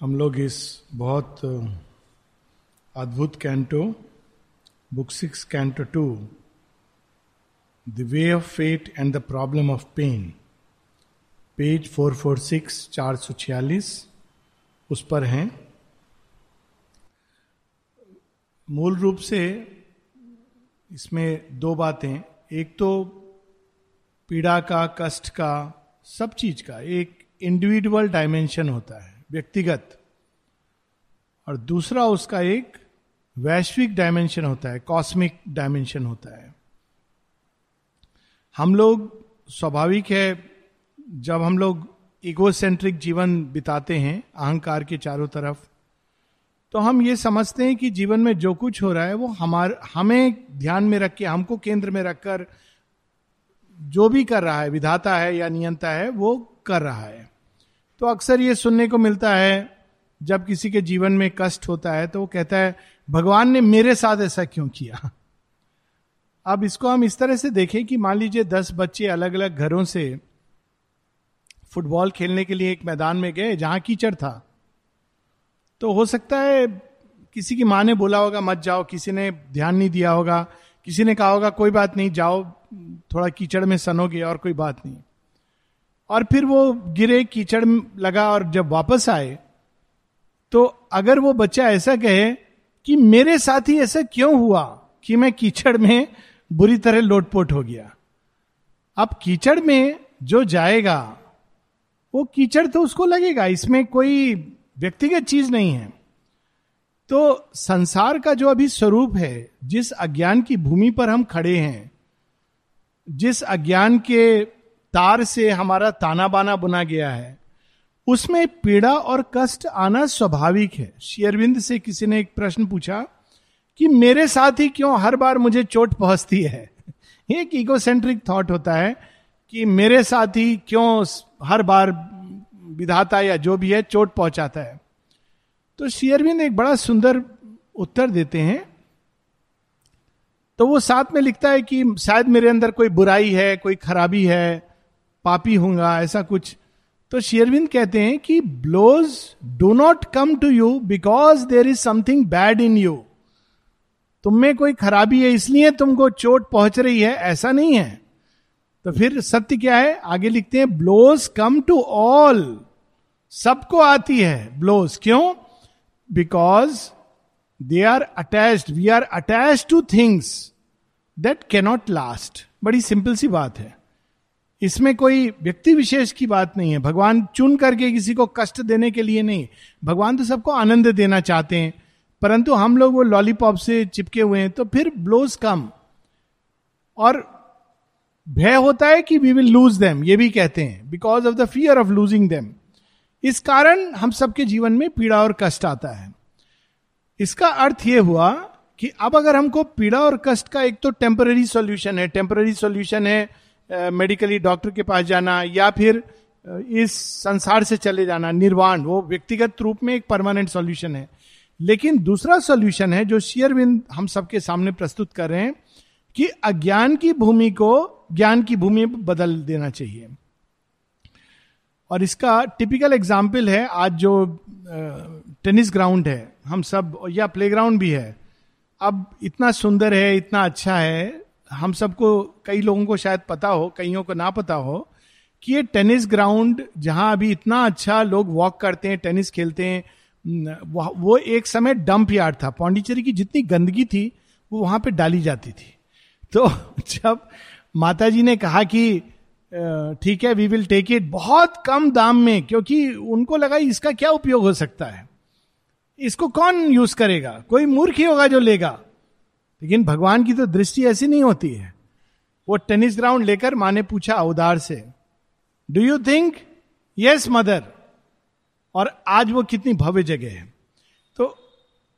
हम लोग इस बहुत अद्भुत canto book six canto two the way of fate and the problem of pain page four four six चार सौ छियालीस, उस पर हैं। मूल रूप से इसमें दो बातें एक तो पीड़ा का, कष्ट का, सब चीज़ का, एक इंडिविजुअल डायमेंशन होता है। व्यक्तिगत। और दूसरा उसका एक वैश्विक डायमेंशन होता है कॉस्मिक डायमेंशन होता है। हम लोग स्वाभाविक है, जब हम लोग इगोसेंट्रिक जीवन बिताते हैं, अहंकार के चारों तरफ़ तो हम ये समझते हैं कि जीवन में जो कुछ हो रहा है, वो हमारे, हमें ध्यान में रख के, हमको केंद्र में रखकर, जो भी कर रहा है, विधाता है या नियंता है, वो कर रहा है। तो अक्सर ये सुनने को मिलता है, जब किसी के जीवन में कष्ट होता है तो वो कहता है, भगवान ने मेरे साथ ऐसा क्यों किया? अब इसको हम इस तरह से देखें कि मान लीजिए दस बच्चे अलग अलग घरों से फुटबॉल खेलने के लिए एक मैदान में गए, जहाँ कीचड़ था। तो हो सकता है किसी की माँ ने बोला होगा, मत जाओ। किसी ने ध्यान नहीं दिया होगा। किसी ने कहा होगा, कोई बात नहीं, जाओ, थोड़ा कीचड़ में सनोगे और कोई बात नहीं। और फिर वो गिरे, कीचड़ लगा और जब वापस आए तो अगर वो बच्चा ऐसा कहे कि मेरे साथ ही ऐसा क्यों हुआ कि मैं कीचड़ में बुरी तरह लोटपोट हो गया? अब कीचड़ में जो जाएगा, वो कीचड़ तो उसको लगेगा, इसमें कोई व्यक्तिगत चीज़ नहीं है। तो संसार का जो अभी स्वरूप है, जिस अज्ञान की भूमि पर हम खड़े हैं, जिस अज्ञान के तार से हमारा ताना बाना बुना गया है। उसमें पीड़ा और कष्ट आना स्वाभाविक है। शेयरविंद से किसी ने एक प्रश्न पूछा कि मेरे साथ ही क्यों हर बार मुझे चोट पहुँचती है? एक इगोसेंट्रिक थॉट होता है कि मेरे साथ ही क्यों हर बार विधाता या जो भी है चोट पहुंचाता है। तो शेयरविंद एक बड़ा सुंदर उत्तर देते हैं। तो वो साथ में लिखता है कि शायद मेरे अंदर कोई बुराई है, कोई खराबी है पापी होगा ऐसा कुछ। तो शेयरविंद कहते हैं कि blows do not come to you because there is something bad in you तुम में कोई खराबी है, इसलिए तुमको चोट पहुँच रही है, ऐसा नहीं है। तो फिर सत्य क्या है? आगे लिखते हैं ब्लोज कम टू ऑल सबको आती है ब्लोज क्यों? Because they are attach we are attach to things that cannot last बड़ी सिंपल सी बात है। इसमें कोई व्यक्ति विशेष की बात नहीं है। भगवान चुन करके किसी को कष्ट देने के लिए नहीं। भगवान तो सबको आनंद देना चाहते हैं। परंतु हम लोग वो लॉलीपॉप से चिपके हुए हैं तो फिर ब्लोज कम और भय होता है कि वी विल लूज देम ये भी कहते हैं because of the fear of losing them इस कारण हम सबके जीवन में पीड़ा और कष्ट आता है। इसका अर्थ यह हुआ कि अब अगर हमको पीड़ा और कष्ट का एक तो टेम्पररी सॉल्यूशन है टेम्पररी सॉल्यूशन है मेडिकली डॉक्टर के पास जाना या फिर इस संसार से चले जाना, निर्वाण, वो व्यक्तिगत रूप में एक परमानेंट सॉल्यूशन है। लेकिन दूसरा सॉल्यूशन है जो शेयरविंद हम सबके सामने प्रस्तुत कर रहे हैं कि अज्ञान की भूमि को ज्ञान की भूमि बदल देना चाहिए। और इसका टिपिकल एग्ज़ाम्पल है, आज जो टेनिस ग्राउंड है, हम सब, या प्लेग्राउंड भी है, अब इतना सुंदर है, इतना अच्छा है हम सबको, कई लोगों को शायद पता हो, कईयों को ना पता हो, कि ये टेनिस ग्राउंड जहाँ अभी इतना अच्छा लोग वॉक करते हैं, टेनिस खेलते हैं वो एक समय डंप यार्ड था। पौंडीचेरी की जितनी गंदगी थी, वो वहाँ पे डाली जाती थी। तो जब माता जी ने कहा कि ठीक है वी विल टेक इट बहुत कम दाम में, क्योंकि उनको लगा इसका क्या उपयोग हो सकता है। इसको कौन यूज़ करेगा? कोई मूर्ख ही होगा जो लेगा। लेकिन भगवान की तो दृष्टि ऐसी नहीं होती है। वो टेनिस ग्राउंड लेकर माँ ने पूछा उदार से do you think yes mother और आज वो कितनी भव्य जगह है? तो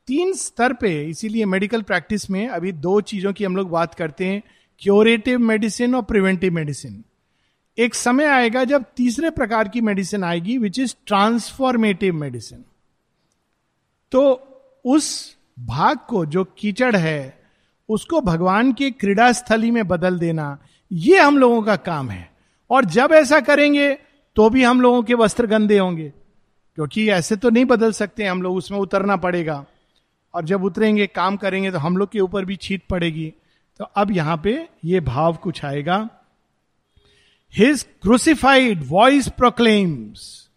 तीन स्तर पे इसीलिए मेडिकल प्रैक्टिस में अभी दो चीज़ों की हम लोग बात करते हैं क्योरेटिव मेडिसिन और प्रिवेंटिव मेडिसिन एक समय आएगा जब तीसरे प्रकार की मेडिसिन आएगी विच इज़ ट्रांसफॉर्मेटिव मेडिसिन तो उस भाग को जो कीचड़ है उसको भगवान के क्रीड़ा स्थली में बदल देना, ये हम लोगों का काम है। और जब ऐसा करेंगे तो भी हम लोगों के वस्त्र गंदे होंगे। क्योंकि ऐसे तो नहीं बदल सकते, हम लोग उसमें उतरना पड़ेगा। और जब उतरेंगे, काम करेंगे तो हम लोग के ऊपर भी छीट पड़ेगी। तो अब यहाँ पे ये भाव कुछ आएगा। His crucified voice proclaims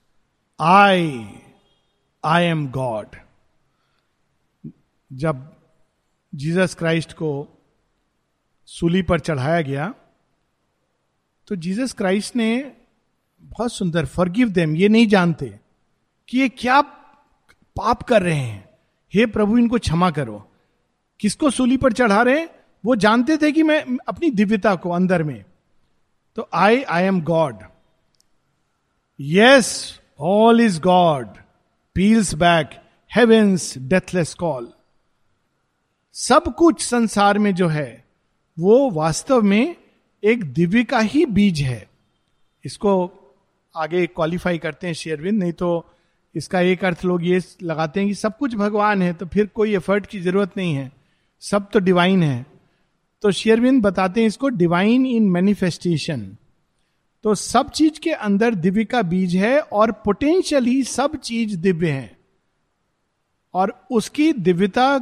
I I am God जब जीसस क्राइस्ट को सूली पर चढ़ाया गया तो जीसस क्राइस्ट ने बहुत सुंदर, फॉरगिव देम, ये नहीं जानते कि ये क्या पाप कर रहे हैं। हे प्रभु, इनको क्षमा करो। किसको सूली पर चढ़ा रहे वो जानते थे कि मैं अपनी दिव्यता को अंदर में। तो I I am God. Yes, all is God. Peals back, heaven's, deathless call. सब कुछ संसार में जो है, वो वास्तव में एक दिव्य का ही बीज है। इसको आगे क्वालिफाई करते हैं शेयरविंद नहीं तो इसका एक अर्थ लोग ये लगाते हैं कि सब कुछ भगवान है तो फिर कोई एफर्ट की ज़रूरत नहीं है। सब तो डिवाइन है। तो शेयरविंद बताते हैं इसको डिवाइन इन मैनिफेस्टेशन तो सब चीज़ के अंदर दिव्य का बीज है और पोटेंशियली सब चीज़ दिव्य है। और उसकी दिव्यता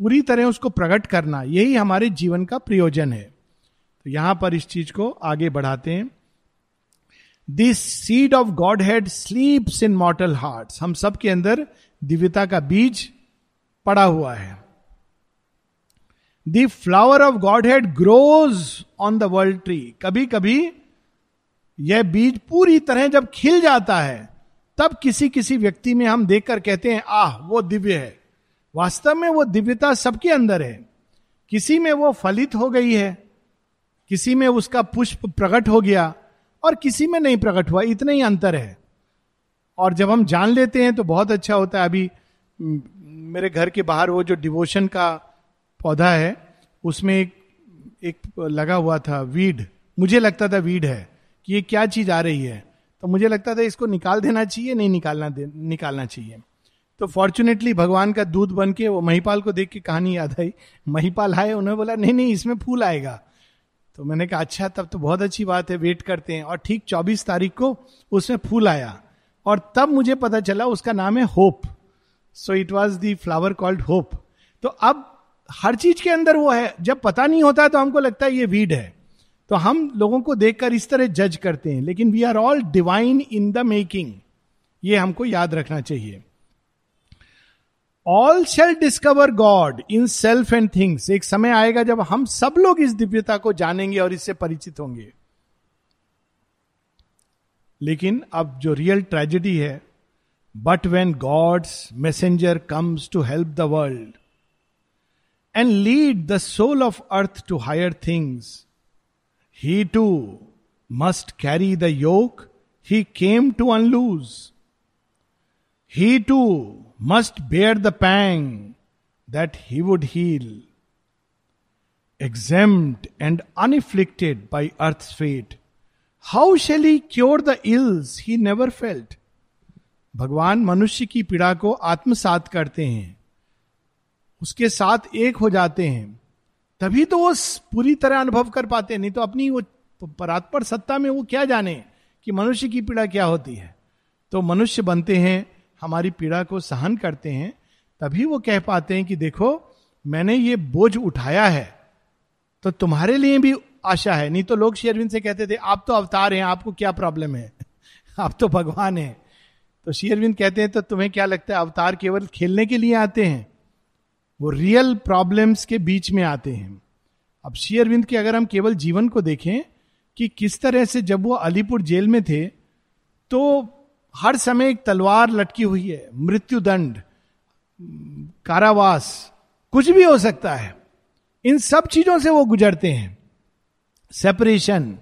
पूरी तरह उसको प्रकट करना, यही हमारे जीवन का प्रयोजन है। तो यहाँ पर इस चीज़ को आगे बढ़ाते हैं। This seed of Godhead sleeps in mortal heart हम सबके अंदर दिव्यता का बीज पड़ा हुआ है। The flower of Godhead grows on the world tree कभी कभी यह बीज पूरी तरह जब खिल जाता है, तब किसी किसी व्यक्ति में हम देखकर कहते हैं, आह, वो दिव्य है। वास्तव में वो दिव्यता सबके अंदर है। किसी में वो फलित हो गई है, किसी में उसका पुष्प प्रकट हो गया और किसी में नहीं प्रकट हुआ, इतना ही अंतर है। और जब हम जान लेते हैं तो बहुत अच्छा होता है। अभी मेरे घर के बाहर वो जो डिवोशन का पौधा है, उसमें एक एक लगा हुआ था, वीड। मुझे लगता था वीड है कि ये क्या चीज़ आ रही है। तो मुझे लगता था इसको निकाल देना चाहिए, नहीं निकालना दे, निकालना चाहिए। तो फॉर्चुनेटली भगवान का दूध बन के वो महिपाल को देख के कहानी याद आई। महिपाल आए, उन्होंने बोला, नहीं नहीं, इसमें फूल आएगा। तो मैंने कहा अच्छा तब तो बहुत अच्छी बात है वेट करते हैं। और ठीक 24 तारीख को उसमें फूल आया। और तब मुझे पता चला, उसका नाम है hope. So it was the flower called hope तो अब हर चीज़ के अंदर वो है। जब पता नहीं होता तो हमको लगता है ये वीड है। तो हम लोगों को देखकर इस तरह जज करते हैं। लेकिन we are all divine in the making ये हमको याद रखना चाहिए। All shall discover God in self and things एक समय आएगा जब हम सब लोग इस दिव्यता को जानेंगे और इससे परिचित होंगे। लेकिन अब जो रियल ट्रेजेडी है but when God's messenger comes to help the world and lead the soul of earth to higher things he too must carry the yoke he came to unloose he too must bear the pang that he would heal exempt and unafflicted by earth fate how shall he cure the ills he never felt भगवान मनुष्य की पीड़ा को आत्मसात करते हैं। उसके साथ एक हो जाते हैं। तभी तो वो पूरी तरह अनुभव कर पाते नहीं तो अपनी वो परात्पर सत्ता में वो क्या जाने कि मनुष्य की पीड़ा क्या होती है? तो मनुष्य बनते हैं हमारी पीड़ा को सहन करते हैं, तभी वो कह पाते हैं कि देखो, मैंने ये बोझ उठाया है तो तुम्हारे लिए भी आशा है। नहीं तो लोग शेयरविंद से कहते थे, आप तो अवतार हैं, आपको क्या प्रॉब्लम है? आप तो भगवान हैं। तो शेयरविंद कहते हैं तो तुम्हें क्या लगता है, अवतार केवल खेलने के लिए आते हैं? वो रियल प्रॉब्लम्स के बीच में आते हैं। अब शेयरविंद के अगर हम केवल जीवन को देखें, कि किस तरह से जब वो अलीपुर जेल में थे तो हर समय एक तलवार लटकी हुई है मृत्यु दंड कारावास, कुछ भी हो सकता है। इन सब चीज़ों से वो गुजरते हैं। सेपरेशन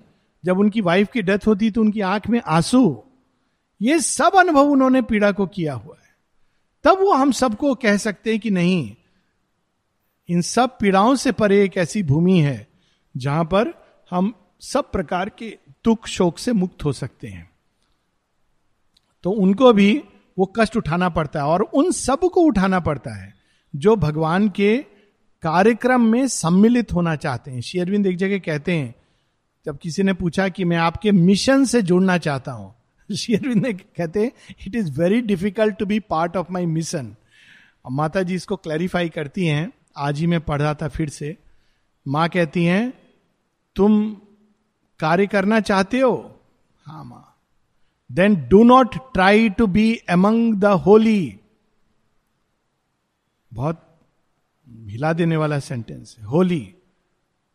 जब उनकी वाइफ की डेथ होती तो उनकी आँख में आँसू। ये सब अनुभव उन्होंने पीड़ा को किया हुआ है। तब वो हम सबको कह सकते हैं कि नहीं, इन सब पीड़ाओं से परे एक ऐसी भूमि है, जहाँ पर हम सब प्रकार के दुख शोक से मुक्त हो सकते हैं। तो उनको भी वो कष्ट उठाना पड़ता है और उन सबको उठाना पड़ता है जो भगवान के कार्यक्रम में सम्मिलित होना चाहते हैं। शेयरविंद एक जगह कहते हैं, जब किसी ने पूछा कि मैं आपके मिशन से जुड़ना चाहता हूँ शेयरविंद ने कहते हैं it is very difficult to be part of my mission Mata ji इसको क्लैरिफाई करती हैं, आज ही मैं पढ़ रहा था फिर से। माँ कहती हैं, तुम कार्य करना चाहते हो? हाँ माँ। Then do not try to be among the holy बहुत हिला देने वाला सेंटेंस है होली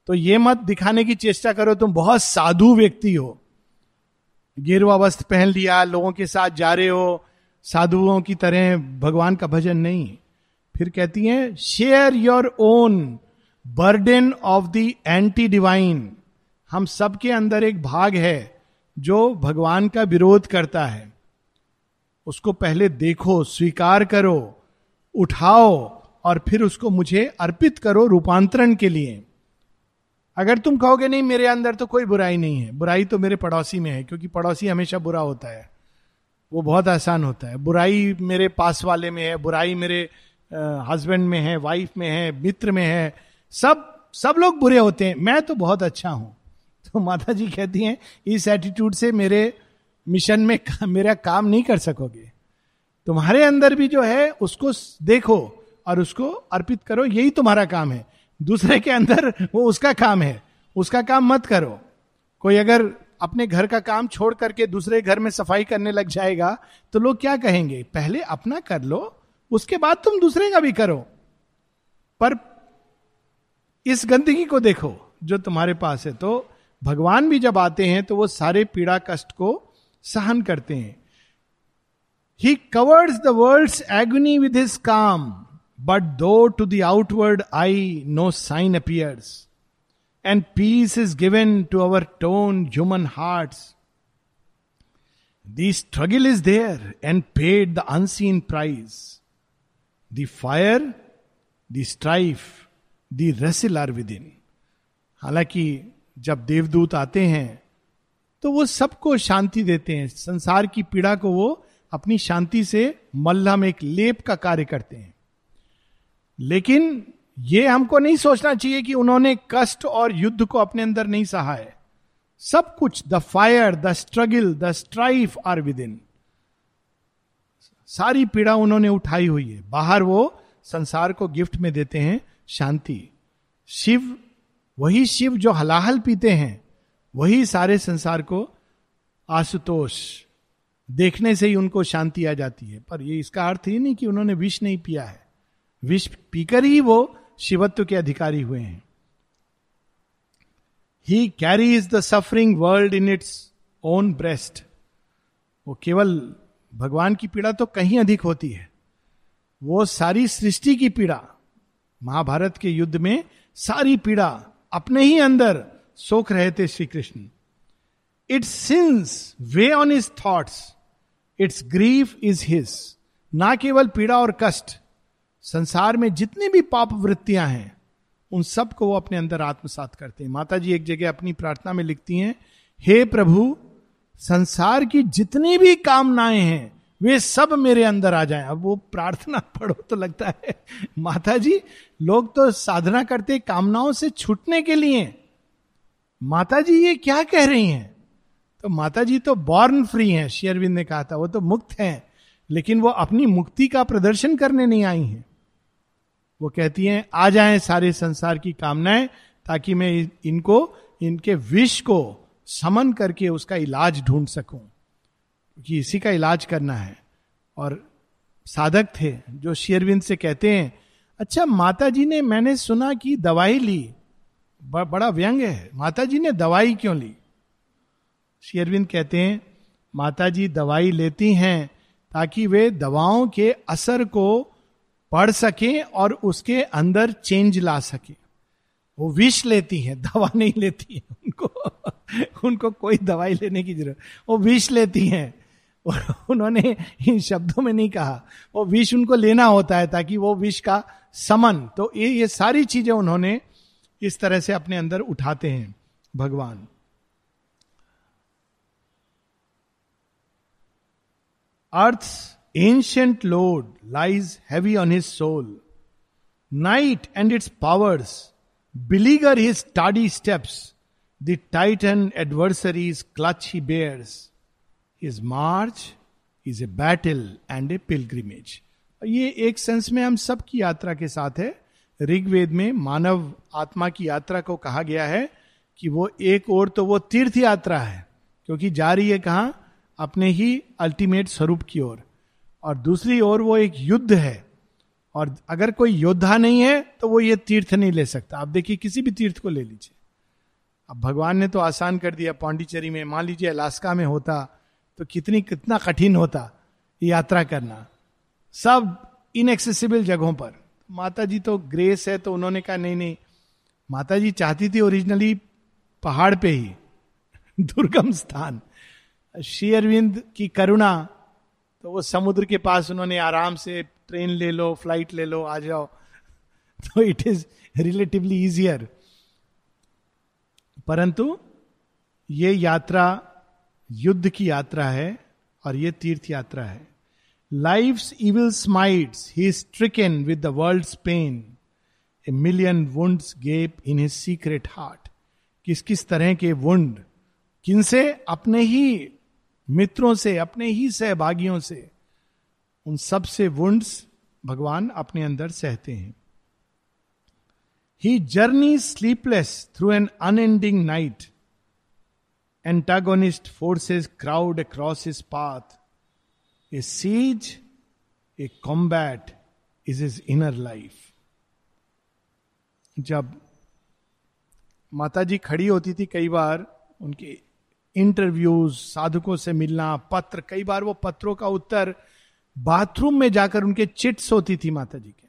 तो ये मत दिखाने की चेष्टा करो, तुम बहुत साधु व्यक्ति हो। गिरवा वस्त्र पहन लिया, लोगों के साथ जा रहे हो, साधुओं की तरह भगवान का भजन नहीं। फिर कहती हैं share your own burden of the anti divine हम सबके अंदर एक भाग है। जो भगवान का विरोध करता है, उसको पहले देखो, स्वीकार करो, उठाओ और फिर उसको मुझे अर्पित करो रूपांतरण के लिए। अगर तुम कहोगे, नहीं, मेरे अंदर तो कोई बुराई नहीं है। बुराई तो मेरे पड़ोसी में है, क्योंकि पड़ोसी हमेशा बुरा होता है। वो बहुत आसान होता है। बुराई मेरे पास वाले में है, बुराई मेरे हस्बैंड में है वाइफ में है, मित्र में है। सब सब लोग बुरे होते हैं। मैं तो बहुत अच्छा हूँ। तो माता जी कहती हैं, इस एटीट्यूड से मेरे मिशन में मेरा काम नहीं कर सकोगे। तुम्हारे अंदर भी जो है, उसको देखो और उसको अर्पित करो, यही तुम्हारा काम है। दूसरे के अंदर वो उसका काम है। उसका काम मत करो। कोई अगर अपने घर का काम छोड़ करके दूसरे घर में सफ़ाई करने लग जाएगा तो लोग क्या कहेंगे? पहले अपना कर लो, उसके बाद तुम दूसरे का भी करो। पर इस गंदगी को देखो, जो तुम्हारे पास है तो भगवान भी जब आते हैं तो वो सारे पीड़ा कष्ट को सहन करते हैं। He covers the world agony with his calm but though to the outward eye no sign appears and peace is given to our torn human heart the struggle is there and paid the unseen price the fire the strife the wrestle are within हालाँकि जब देवदूत आते हैं तो वो सबको शांति देते हैं। संसार की पीड़ा को वो अपनी शांति से मल्ला में एक लेप का कार्य करते हैं। लेकिन ये हमको नहीं सोचना चाहिए कि उन्होंने कष्ट और युद्ध को अपने अंदर नहीं सहा है। सब कुछ, the fire, the struggle, the strife are within सारी पीड़ा उन्होंने उठाई हुई है। बाहर वो संसार को गिफ्ट में देते हैं शांति। शिव वही शिव जो हलाहल पीते हैं, वही सारे संसार को आशुतोष देखने से ही उनको शांति आ जाती है। पर ये इसका अर्थ ही नहीं कि उन्होंने विष नहीं पिया है। विष पीकर ही वो शिवत्व के अधिकारी हुए हैं। He carries the suffering world in its own breast वो केवल भगवान की पीड़ा तो कहीं अधिक होती है। वो सारी सृष्टि की पीड़ा, महाभारत के युद्ध में सारी पीड़ा अपने ही अंदर सोख रहे थे Shri Krishna its sins weigh on his thoughts its grief is his ना केवल पीड़ा और कष्ट, संसार में जितनी भी पाप वृत्तियाँ हैं, उन सबको वो अपने अंदर आत्मसात करते हैं। माता जी एक जगह अपनी प्रार्थना में लिखती हैं, हे प्रभु, संसार की जितनी भी कामनाएँ हैं वे सब मेरे अंदर आ जाएँ। अब वो प्रार्थना पढ़ो तो लगता है माता जी लोग तो साधना करते, कामनाओं से छूटने के लिए। माता जी ये क्या कह रही हैं? तो माता जी तो बॉर्न फ्री हैं शेयरविंद ने कहा था, वो तो मुक्त हैं, लेकिन वो अपनी मुक्ति का प्रदर्शन करने नहीं आई हैं। वो कहती हैं, आ जाएँ सारे संसार की कामनाएँ, ताकि मैं इनको, इनके विष को समन करके उसका इलाज ढूंढ सकूँ। कि इसी का इलाज करना है। और साधक थे जो शेयरविंद से कहते हैं अच्छा माता जी ने मैंने सुना कि दवाई ली। ब, बड़ा व्यंग है। माता जी ने दवाई क्यों ली? शेयरविंद कहते हैं माता जी दवाई लेती हैं ताकि वे दवाओं के असर को पढ़ सकें और उसके अंदर चेंज ला सके। वो विष लेती हैं दवा नहीं लेती है उनको। उनको कोई दवाई लेने की ज़रूरत वो विष लेती हैं। और उन्होंने इन शब्दों में नहीं कहा। वो विष उनको लेना होता है ताकि वो विष का समन। तो ये ये सारी चीज़ें उन्होंने इस तरह से अपने अंदर उठाते हैं, भगवान। Earth ancient load lies heavy on his soul night and its powers beleaguer his steady steps the and adversary's clutch he bears his march is a battle and a pilgrimage ये एक सेंस में हम सब की यात्रा के साथ है। ऋग्वेद में मानव आत्मा की यात्रा को कहा गया है कि वो एक और तो वो तीर्थ यात्रा है, क्योंकि जा रही है कहा? अपने ही अल्टीमेट स्वरूप की ओर। और दूसरी ओर वो एक युद्ध है। और अगर कोई योद्धा नहीं है तो वो ये तीर्थ नहीं ले सकता। आप देखिए, किसी भी तीर्थ को ले लीजिए। अब भगवान ने तो आसान कर दिया, पांडिचेरी में, मान लीजिए अलास्का में होता तो कितनी, कितना कठिन होता यात्रा करना। सब इनएक्सेसिबल जगहों पर। माता जी तो ग्रेस है तो उन्होंने कहा, नहीं नहीं माता जी चाहती थी ओरिजिनली पहाड़ पे ही, दुर्गम स्थान। श्री अरविंद की करुणा तो वो समुद्र के पास उन्होंने आराम से ट्रेन ले लो, फ़्लाइट ले लो, आ जाओ। तो इट इज़ रिलेटिवली इजियर परंतु ये यात्रा युद्ध की यात्रा है और ये तीर्थ यात्रा है। Life evil smites he stricken with the world pain a million wound gape in his secret heart किस किस तरह के वुंड किनसे अपने ही मित्रों से, अपने ही सहभागियों से। उन सबसे वुंड्स भगवान अपने अंदर सहते हैं। He journey sleepless through an unending night antagonist forces crowd across his path a siege a combat is his inner life जब माता जी खड़ी होती थी कई बार, उनके इंटरव्यूज़ साधकों से मिलना, पत्र, कई बार वो पत्रों का उत्तर बाथरूम में जाकर उनके चिट्स होती थी माता जी के।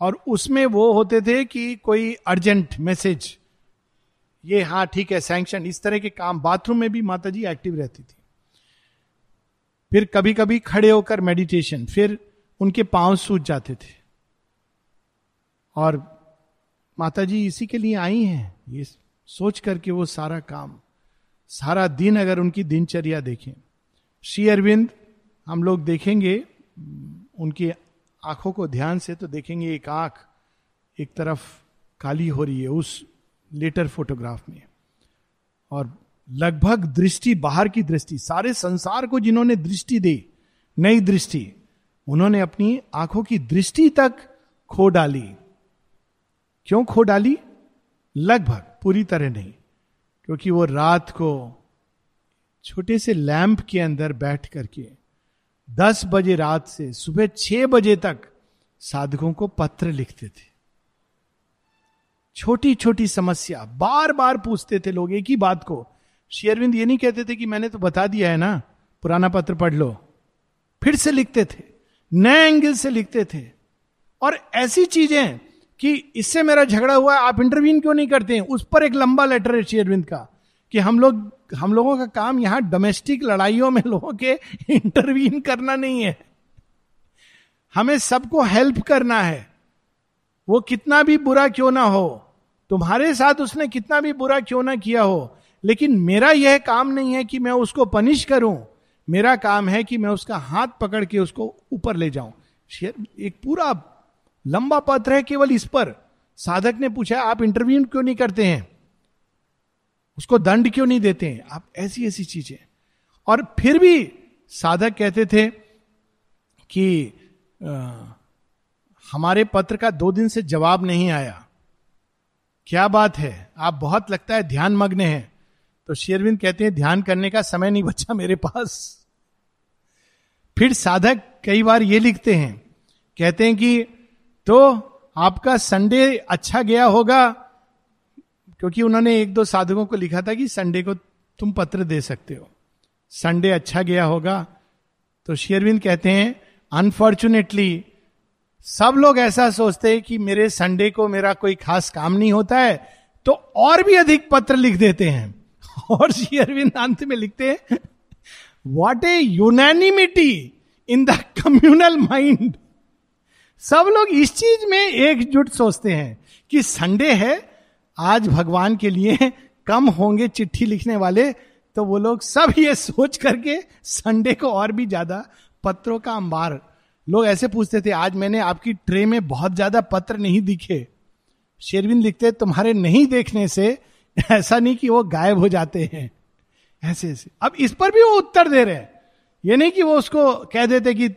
और उसमें वो होते थे कि कोई अर्जेंट मैसेज ये हाँ ठीक है सैंक्शन इस तरह के काम बाथरूम में भी माता जी एक्टिव रहती थी। फिर कभी कभी खड़े होकर मेडिटेशन फिर उनके पाँव सूझ जाते थे। और माता जी इसी के लिए आई हैं, ये सोच करके वो सारा काम, सारा दिन अगर उनकी दिनचर्या देखें। श्री अरविंद, हम लोग देखेंगे, उनकी आँखों को ध्यान से तो देखेंगे, एक आँख एक तरफ़ काली हो रही है, उस लेटर फोटोग्राफ में। और लगभग दृष्टि, बाहर की दृष्टि, सारे संसार को जिन्होंने दृष्टि दी, नई दृष्टि, उन्होंने अपनी आँखों की दृष्टि तक खो डाली। क्यों खो डाली? लगभग, पूरी तरह नहीं, क्योंकि वो रात को छोटे से लैंप के अंदर बैठ करके दस बजे रात से सुबह छह बजे तक साधकों को पत्र लिखते थे। छोटी छोटी समस्या। बार बार पूछते थे लोग एक ही बात को। शेयरविंद ये नहीं कहते थे कि मैंने तो बता दिया है ना, पुराना पत्र पढ़ लो। फिर से लिखते थे, नए एंगल से लिखते थे। और ऐसी चीज़ें कि इससे मेरा झगड़ा हुआ, आप इंटरव्यून क्यों नहीं करते हैं? उस पर एक लंबा लेटर है शेयरविंद का, कि हम लोग, हम लोगों का काम यहाँ डोमेस्टिक लड़ाइयों में लोगों के इंटरवीन करना नहीं है। हमें सबको हेल्प करना है। वो कितना भी बुरा क्यों ना हो तुम्हारे साथ उसने कितना भी बुरा क्यों ना किया हो लेकिन मेरा यह काम नहीं है कि मैं उसको पनिश करूँ। मेरा काम है कि मैं उसका हाथ पकड़ के उसको ऊपर ले जाऊँ। एक पूरा लंबा पत्र है केवल इस पर। साधक ने पूछा आप इंटरव्यू क्यों नहीं करते हैं? उसको दंड क्यों नहीं देते हैं? आप ऐसी ऐसी चीज़ें। और फिर भी साधक कहते थे कि आ, हमारे पत्र का दो दिन से जवाब नहीं आया। क्या बात है? आप बहुत लगता है ध्यान मग्न है। तो शेरविंद कहते हैं, ध्यान करने का समय नहीं बचा मेरे पास। फिर साधक कई बार ये लिखते हैं, कहते हैं कि तो आपका संडे अच्छा गया होगा? क्योंकि उन्होंने एक दो साधकों को लिखा था कि संडे को तुम पत्र दे सकते हो। संडे अच्छा गया होगा। तो शेरविंद कहते हैं अनफॉर्चुनेटली सब लोग ऐसा सोचते हैं कि मेरे संडे को मेरा कोई खास काम नहीं होता है तो और भी अधिक पत्र लिख देते हैं। और शेयरविंद अंत में लिखते हैं what a unanimity in the communal mind सब लोग इस चीज़ में एकजुट सोचते हैं कि संडे है, आज भगवान के लिए कम होंगे चिट्ठी लिखने वाले तो वो लोग सब ये सोच करके संडे को और भी ज़्यादा पत्रों का अंबार लोग ऐसे पूछते थे, आज मैंने आपकी ट्रे में बहुत ज़्यादा पत्र नहीं दिखे। शेरविन लिखते, तुम्हारे नहीं देखने से ऐसा नहीं कि वो गायब हो जाते हैं। ऐसे ऐसे। अब इस पर भी वो उत्तर दे रहे हैं। ये नहीं कि वो उसको कह देते कि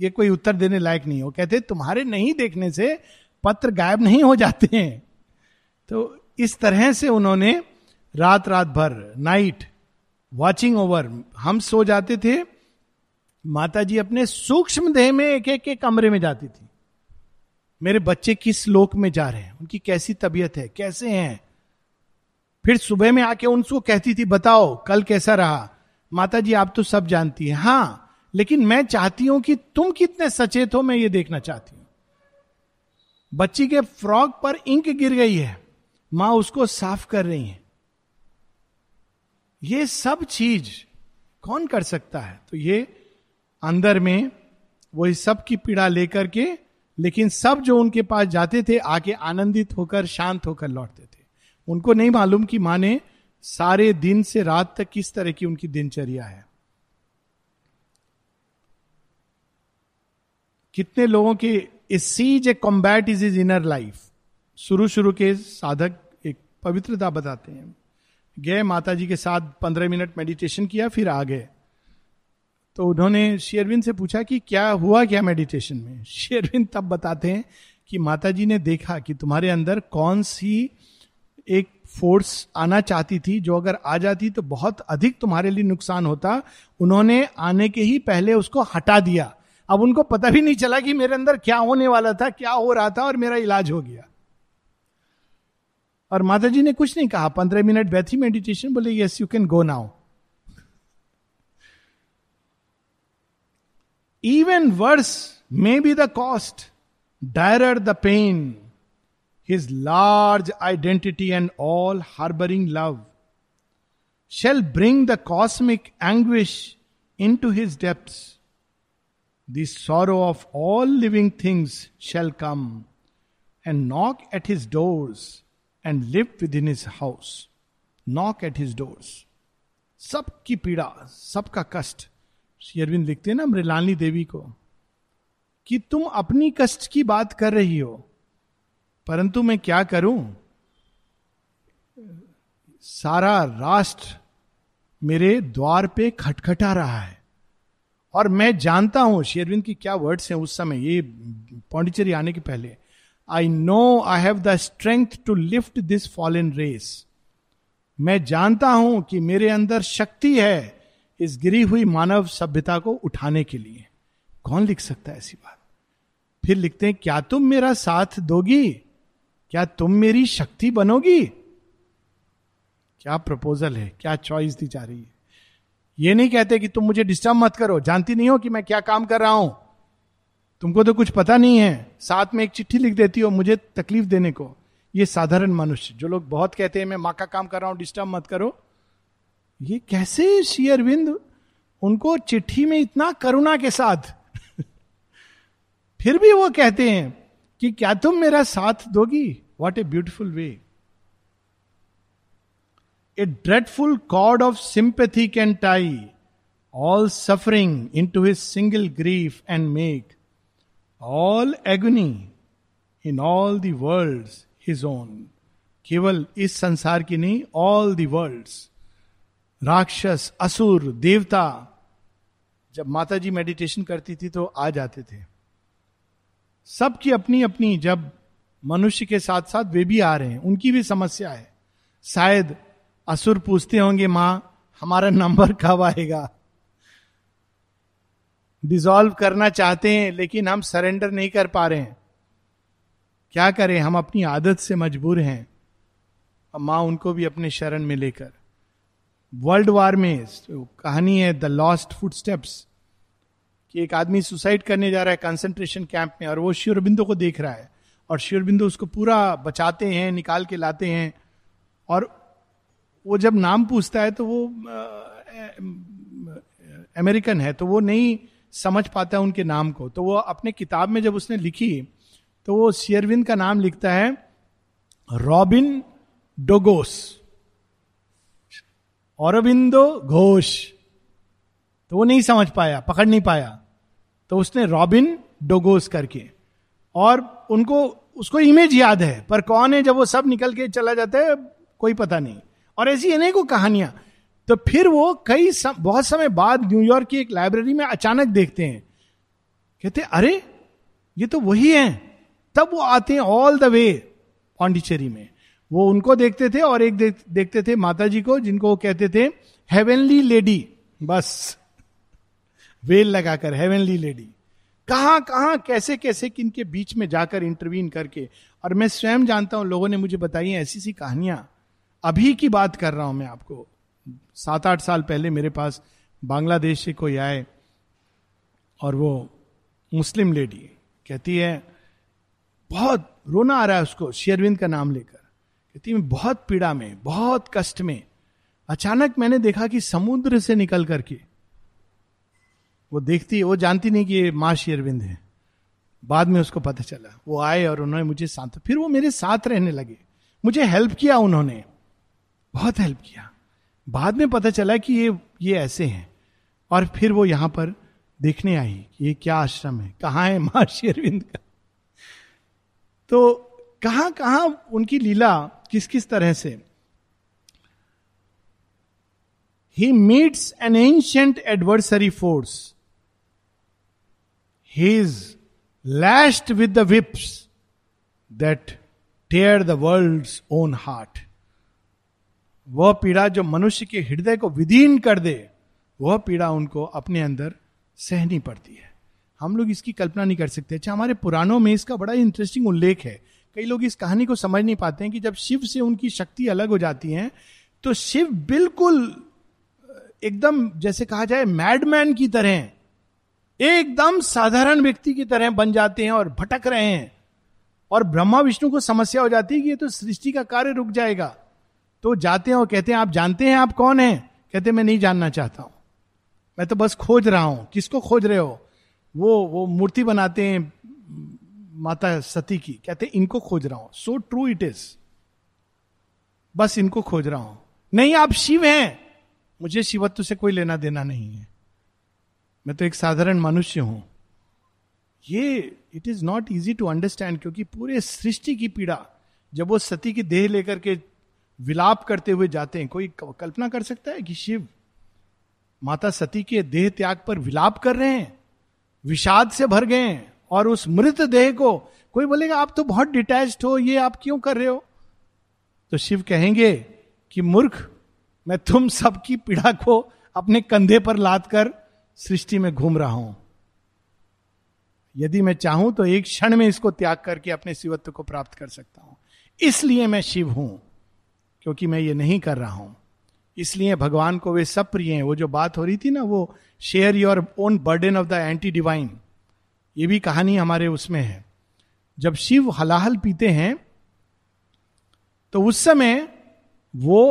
ये कोई उत्तर देने लायक नहीं हो। कहते, तुम्हारे नहीं देखने से पत्र गायब नहीं हो जाते हैं। तो इस तरह से उन्होंने रात रात भर, नाइट वॉचिंग ओवर हम सो जाते थे। माता जी अपने सूक्ष्म देह में एक एक कमरे में जाती थी। मेरे बच्चे किस लोक में जा रहे हैं? उनकी कैसी तबीयत है? कैसे हैं? फिर सुबह में आके उनको कहती थी, बताओ, कल कैसा रहा? माता जी आप तो सब जानती हैं। हाँ, लेकिन मैं चाहती हूँ कि तुम कितने सचेत हो, मैं ये देखना चाहती हूँ। बच्ची के फ्रॉक पर इंक गिर गई है। माँ उसको साफ़ कर रही है। ये सब चीज़ कौन कर सकता है? तो ये अंदर में वो सब की पीड़ा लेकर के, लेकिन सब जो उनके पास जाते थे, आके आनंदित होकर, शांत होकर लौटते थे। उनको नहीं मालूम कि माँ ने सारे दिन से रात तक किस तरह की उनकी दिनचर्या है। कितने लोगों के siege a combat is his inner life शुरू शुरू के साधक एक पवित्रता बताते हैं। गए माता जी के साथ पंद्रह मिनट मेडिटेशन किया, फिर आ गए। तो उन्होंने शेरविन से पूछा कि क्या हुआ क्या मेडिटेशन में? शेरविन तब बताते हैं कि माता जी ने देखा कि तुम्हारे अंदर कौन सी एक फोर्स आना चाहती थी, जो अगर आ जाती तो बहुत अधिक तुम्हारे लिए नुकसान होता। उन्होंने आने के ही पहले उसको हटा दिया। अब उनको पता भी नहीं चला कि मेरे अंदर क्या होने वाला था, क्या हो रहा था और मेरा इलाज हो गया। और माता जी ने कुछ नहीं कहा। पंद्रह मिनट बैठी मेडिटेशन बोले yes you can go now Even worse may be the cost, direr the pain, his large identity and all harboring love shall bring the cosmic anguish into his depths. The sorrow of all living things shall come and knock at his doors and live within his house. Knock at his doors. सबकी पीड़ा सबका कष्ट शेरविंद लिखते हैं ना मृलानी देवी को, कि तुम अपनी कष्ट की बात कर रही हो, परंतु मैं क्या करूँ? सारा राष्ट्र मेरे द्वार पे खटखटा रहा है। और मैं जानता हूँ शेरविंद की क्या वर्ड्स हैं उस समय, ये पौंडिचेरी आने के पहले I know I have the strength to lift this fallen race मैं जानता हूँ कि मेरे अंदर शक्ति है इस गिरी हुई मानव सभ्यता को उठाने के लिए। कौन लिख सकता है ऐसी बात? फिर लिखते हैं, क्या तुम मेरा साथ दोगी? क्या तुम मेरी शक्ति बनोगी? क्या प्रपोजल है? क्या चॉइस दी जा रही है? ये नहीं कहते कि तुम मुझे डिस्टर्ब मत करो। जानती नहीं हो कि मैं क्या काम कर रहा हूँ। तुमको तो कुछ पता नहीं है। साथ में एक चिट्ठी लिख देती हो मुझे तकलीफ़ देने को। ये साधारण मनुष्य। जो लोग बहुत कहते हैं, मैं माँ का काम कर रहा हूँ डिस्टर्ब मत करो। ये कैसे शेयरविंद उनको चिट्ठी में इतना करुणा के साथ? फिर भी वो कहते हैं कि क्या तुम मेरा साथ दोगी? What a beautiful way a dreadful cord of sympathy can tie all suffering into his single grief and make all agony in all the world his own केवल इस संसार की नहीं ऑल दी वर्ल्ड्स राक्षस, असुर, देवता, जब माता जी मेडिटेशन करती थी तो आ जाते थे। सबकी अपनी अपनी जब मनुष्य के साथ साथ वे भी आ रहे हैं, उनकी भी समस्या है। शायद असुर पूछते होंगे, माँ, हमारा नंबर कब आएगा? डिजॉल्व करना चाहते हैं, लेकिन हम सरेंडर नहीं कर पा रहे हैं। क्या करें? हम अपनी आदत से मजबूर हैं। माँ उनको भी अपने शरण में लेकर। वर्ल्ड वार में, कहानी है द लॉस्ट फुट स्टेप्स कि एक आदमी सुसाइड करने जा रहा है कंसंट्रेशन कैंप में, और वो शिवरबिंदु को देख रहा है। और शिवरबिंदु उसको पूरा बचाते हैं, निकाल के लाते हैं, और वो जब नाम पूछता है तो वो अमेरिकन है तो वो नहीं समझ पाता उनके नाम को। तो वो अपने किताब में जब उसने लिखी तो वो शेयरविंद का नाम लिखता है, रॉबिन डोगोस। औरबिंदो घोष। तो वो नहीं समझ पाया पकड़ नहीं पाया। तो उसने रॉबिन डोगोस करके और उनको उसको इमेज याद है पर कौन है जब वो सब निकल के चला जाता है कोई पता नहीं। और ऐसी अनेकों कहानियाँ। तो फिर वो कई सम, बहुत समय बाद न्यूयॉर्क की एक लाइब्रेरी में अचानक देखते हैं। कहते अरे ये तो वही है। तब वो आते हैं ऑल द वे पांडिचेरी में। वो उनको देखते थे और एक देख, देखते थे माता जी को जिनको वो कहते थे हेवनली लेडी बस। वेल लगाकर हेवनली लेडी कहाँ कहाँ कैसे कैसे किन के बीच में जाकर इंटरवीन करके। और मैं स्वयं जानता हूँ लोगों ने मुझे बताई ऐसी सी कहानियाँ। अभी की बात कर रहा हूँ मैं आपको। सात आठ साल पहले मेरे पास बांग्लादेश से कोई आए और वो मुस्लिम लेडी कहती है बहुत रोना आ रहा है उसको शेरविंद का नाम लेकर। कहती मैं, बहुत पीड़ा में, बहुत कष्ट में। अचानक मैंने देखा कि समुद्र से निकल करके, वो देखती, वो जानती नहीं कि ये माँ शेरविंद है। बाद में उसको पता चला, वो आए और उन्होंने मुझे साथ फिर वो मेरे साथ रहने लगे। मुझे हेल्प किया उन्होंने, बहुत हेल्प किया। बाद में पता चला कि ये ये ऐसे हैं। और फिर वो यहाँ पर देखने आई कि ये क्या आश्रम है, कहाँ है माँ अरविंद का। तो कहाँ कहाँ उनकी लीला किस किस तरह से? He meets an ancient adversary force he is lashed with the whips that tear the world own heart वह पीड़ा जो मनुष्य के हृदय को विदीन कर दे, वह पीड़ा उनको अपने अंदर सहनी पड़ती है। हम लोग इसकी कल्पना नहीं कर सकते। अच्छा हमारे पुराणों में इसका बड़ा इंटरेस्टिंग उल्लेख है। कई लोग इस कहानी को समझ नहीं पाते हैं कि जब शिव से उनकी शक्ति अलग हो जाती है तो शिव बिल्कुल, एकदम जैसे कहा जाए मैडमैन की तरह एकदम साधारण व्यक्ति की तरह बन जाते हैं और भटक रहे हैं। और ब्रह्मा विष्णु को समस्या हो जाती है कि ये तो सृष्टि का कार्य रुक जाएगा। तो जाते हैं और कहते हैं, आप जानते हैं आप कौन हैं? कहते मैं नहीं जानना चाहता हूँ। मैं तो बस खोज रहा हूँ। किसको खोज रहे हो? वो वो मूर्ति बनाते हैं माता सती की, कहते, इनको खोज रहा हूँ। सो ट्रू इट इज़ बस इनको खोज रहा हूँ। नहीं, आप शिव हैं। मुझे शिवत्व से कोई लेना देना नहीं है। मैं तो एक साधारण मनुष्य हूँ। ये it is not easy to understand क्योंकि पूरे सृष्टि की पीड़ा, जब वो सती की देह लेकर के विलाप करते हुए जाते हैं, कोई कल्पना कर सकता है कि शिव माता सती के देह त्याग पर विलाप कर रहे हैं? विषाद से भर गए हैं? और उस मृत देह को कोई बोलेगा, आप तो बहुत डिटैच हो, ये आप क्यों कर रहे हो? तो शिव कहेंगे कि, मूर्ख, मैं तुम सबकी पीड़ा को अपने कंधे पर लाद कर सृष्टि में घूम रहा हूँ। यदि मैं चाहूँ तो एक क्षण में इसको त्याग करके अपने शिवत्व को प्राप्त कर सकता हूँ। इसलिए मैं शिव हूँ, क्योंकि मैं ये नहीं कर रहा हूँ। इसलिए भगवान को वे सब प्रिय हैं। वो जो बात हो रही थी ना, वो share your own burden of the anti divine ये भी कहानी हमारे उसमें है। जब शिव हलाहल पीते हैं तो उस समय वो,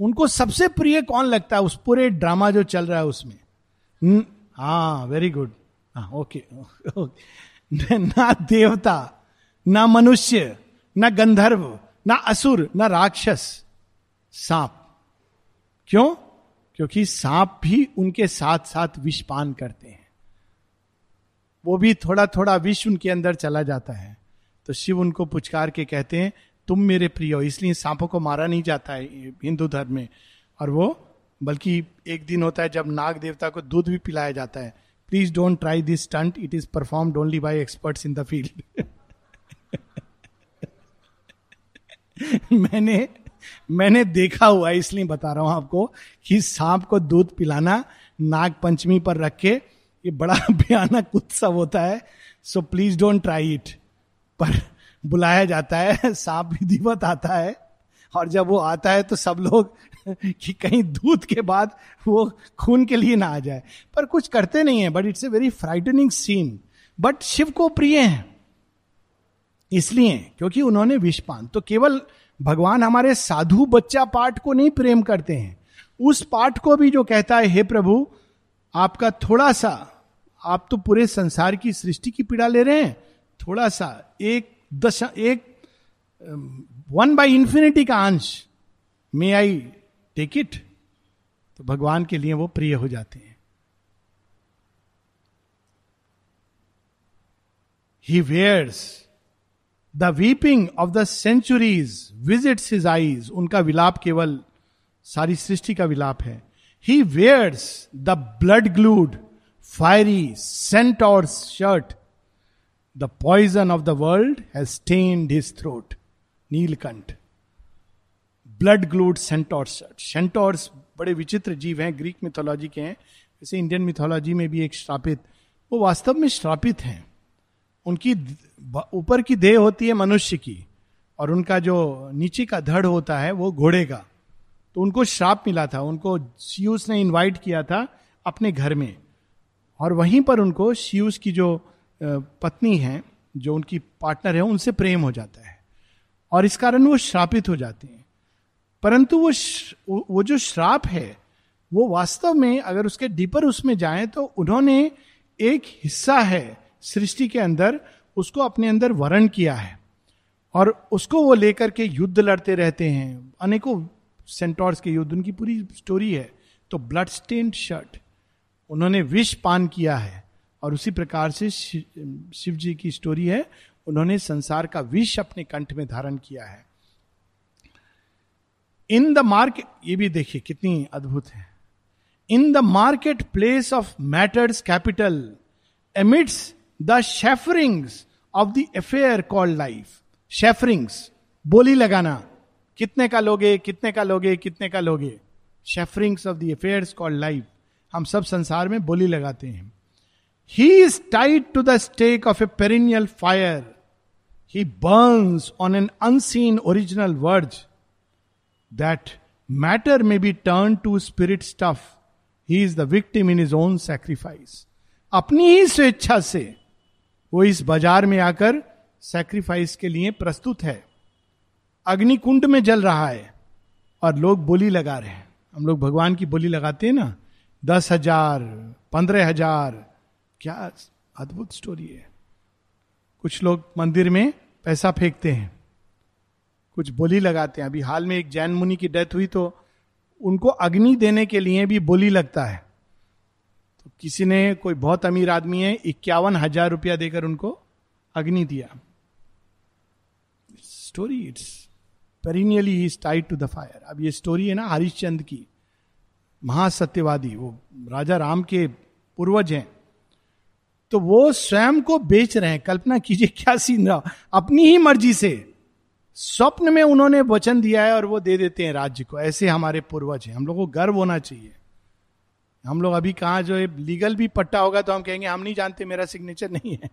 उनको सबसे प्रिय कौन लगता है? उस पूरे ड्रामा जो चल रहा है उसमें। हा वेरी गुड हाँ ओके ना देवता, ना मनुष्य, ना गंधर्व, ना असुर, ना राक्षस, सांप। क्यों? क्योंकि सांप भी उनके साथ साथ विषपान करते हैं। वो भी थोड़ा थोड़ा विष उनके अंदर चला जाता है। तो शिव उनको पुचकार के कहते हैं, तुम मेरे प्रिय हो। इसलिए सांपों को मारा नहीं जाता है हिंदू धर्म में। और वो, बल्कि एक दिन होता है जब नाग देवता को दूध भी पिलाया जाता है। Please don't try this stunt it is performed only by experts in the field मैंने मैंने देखा हुआ इसलिए बता रहा हूँ आपको कि सांप को दूध पिलाना नाग पंचमी पर रख के ये बड़ा भयानक उत्सव होता है so please don't try it पर बुलाया जाता है, सांप विधिवत आता है, और जब वो आता है तो सब लोग कि कहीं दूध के बाद वो खून के लिए ना आ जाए। पर कुछ करते नहीं है but it's a very frightening scene but Shiva को प्रिय है, इसलिए क्योंकि उन्होंने विषपान। तो केवल भगवान हमारे साधु बच्चा पाठ को नहीं प्रेम करते हैं। उस पाठ को भी जो कहता है, हे प्रभु आपका थोड़ा सा, आप तो पूरे संसार की सृष्टि की पीड़ा ले रहे हैं, थोड़ा सा, एक दशा, एक वन बाई इंफिनिटी का अंश मे आई टेक इट तो भगवान के लिए वो प्रिय हो जाते हैं। He wears the weeping of the centuries visits his eyes उनका विलाप केवल सारी सृष्टि का विलाप है। He wears the blood glued fiery centaur shirt the poison of the world has stained his throat Neelkanth blood glued centaurs centaurs बड़े विचित्र जीव हैं ग्रीक मिथोलॉजी के हैं। जैसे इंडियन मिथोलॉजी में भी एक श्रापित वो वास्तव में श्रापित हैं। उनकी ऊपर की देह होती है मनुष्य की, और उनका जो नीचे का धड़ होता है, वो घोड़े का। तो उनको श्राप मिला था, उनको शियूस ने इनवाइट किया था अपने घर में। और वहीं पर उनको शियूस की जो पत्नी है, जो उनकी पार्टनर है, उनसे प्रेम हो जाता है। और इस कारण वो श्रापित हो जाते हैं। परंतु वो वो जो श्राप है, वो वास्तव में अगर उसके डीपर उसमें जाए तो उन्होंने एक हिस्सा है सृष्टि के अंदर, उसको अपने अंदर वर्ण किया है। और उसको वो लेकर के युद्ध लड़ते रहते हैं। अनेकों सेंटोर्स के युद्ध, उनकी पूरी स्टोरी है। तो ब्लड स्टेन्ड शर्ट उन्होंने विष पान किया है और उसी प्रकार से शिव जी की स्टोरी है। उन्होंने संसार का विष अपने कंठ में धारण किया है। इन द मार्केट ये भी देखिए कितनी अद्भुत है। In the market place of matter's capital emits the sufferings of the affair called life sufferings बोली लगाना। कितने का लोगे, कितने का लोगे, कितने का लोगे? Sufferings of the affairs called life हम सब संसार में बोली लगाते हैं। He is tied to the stake of a perennial fire he burns on an unseen original words that matter may be turn to spirit stuff he is the victim in his own sacrifice अपनी ही स्वेच्छा से वो इस बाज़ार में आकर sacrifice के लिए प्रस्तुत है। अग्निकुंड में जल रहा है और लोग बोली लगा रहे हैं। हम लोग भगवान की बोली लगाते हैं ना, दस हज़ार, पंद्रह हज़ार, क्या अद्भुत स्टोरी है। कुछ लोग मंदिर में पैसा फेंकते हैं, कुछ बोली लगाते हैं। अभी हाल में एक जैन मुनि की डेथ हुई तो उनको अग्नि देने के लिए भी बोली लगता है। तो किसी ने, कोई बहुत अमीर आदमी है, इक्यावन हज़ार रुपया देकर उनको अग्नि दिया। Story its perennially is tied to the fire अब ये स्टोरी है ना हरिश्चंद की, महासत्यवादी, वो राजा राम के पूर्वज हैं। तो वो स्वयं को बेच रहे हैं। कल्पना कीजिए क्या सीन रहा। अपनी ही मर्ज़ी से स्वप्न में उन्होंने वचन दिया है और वो दे देते हैं राज्य को। ऐसे हमारे पूर्वज हैं। हम लोग को गर्व होना चाहिए। हम लोग अभी कहा जो लीगल भी पट्टा होगा तो हम कहेंगे, हम नहीं जानते, मेरा सिग्नेचर नहीं है।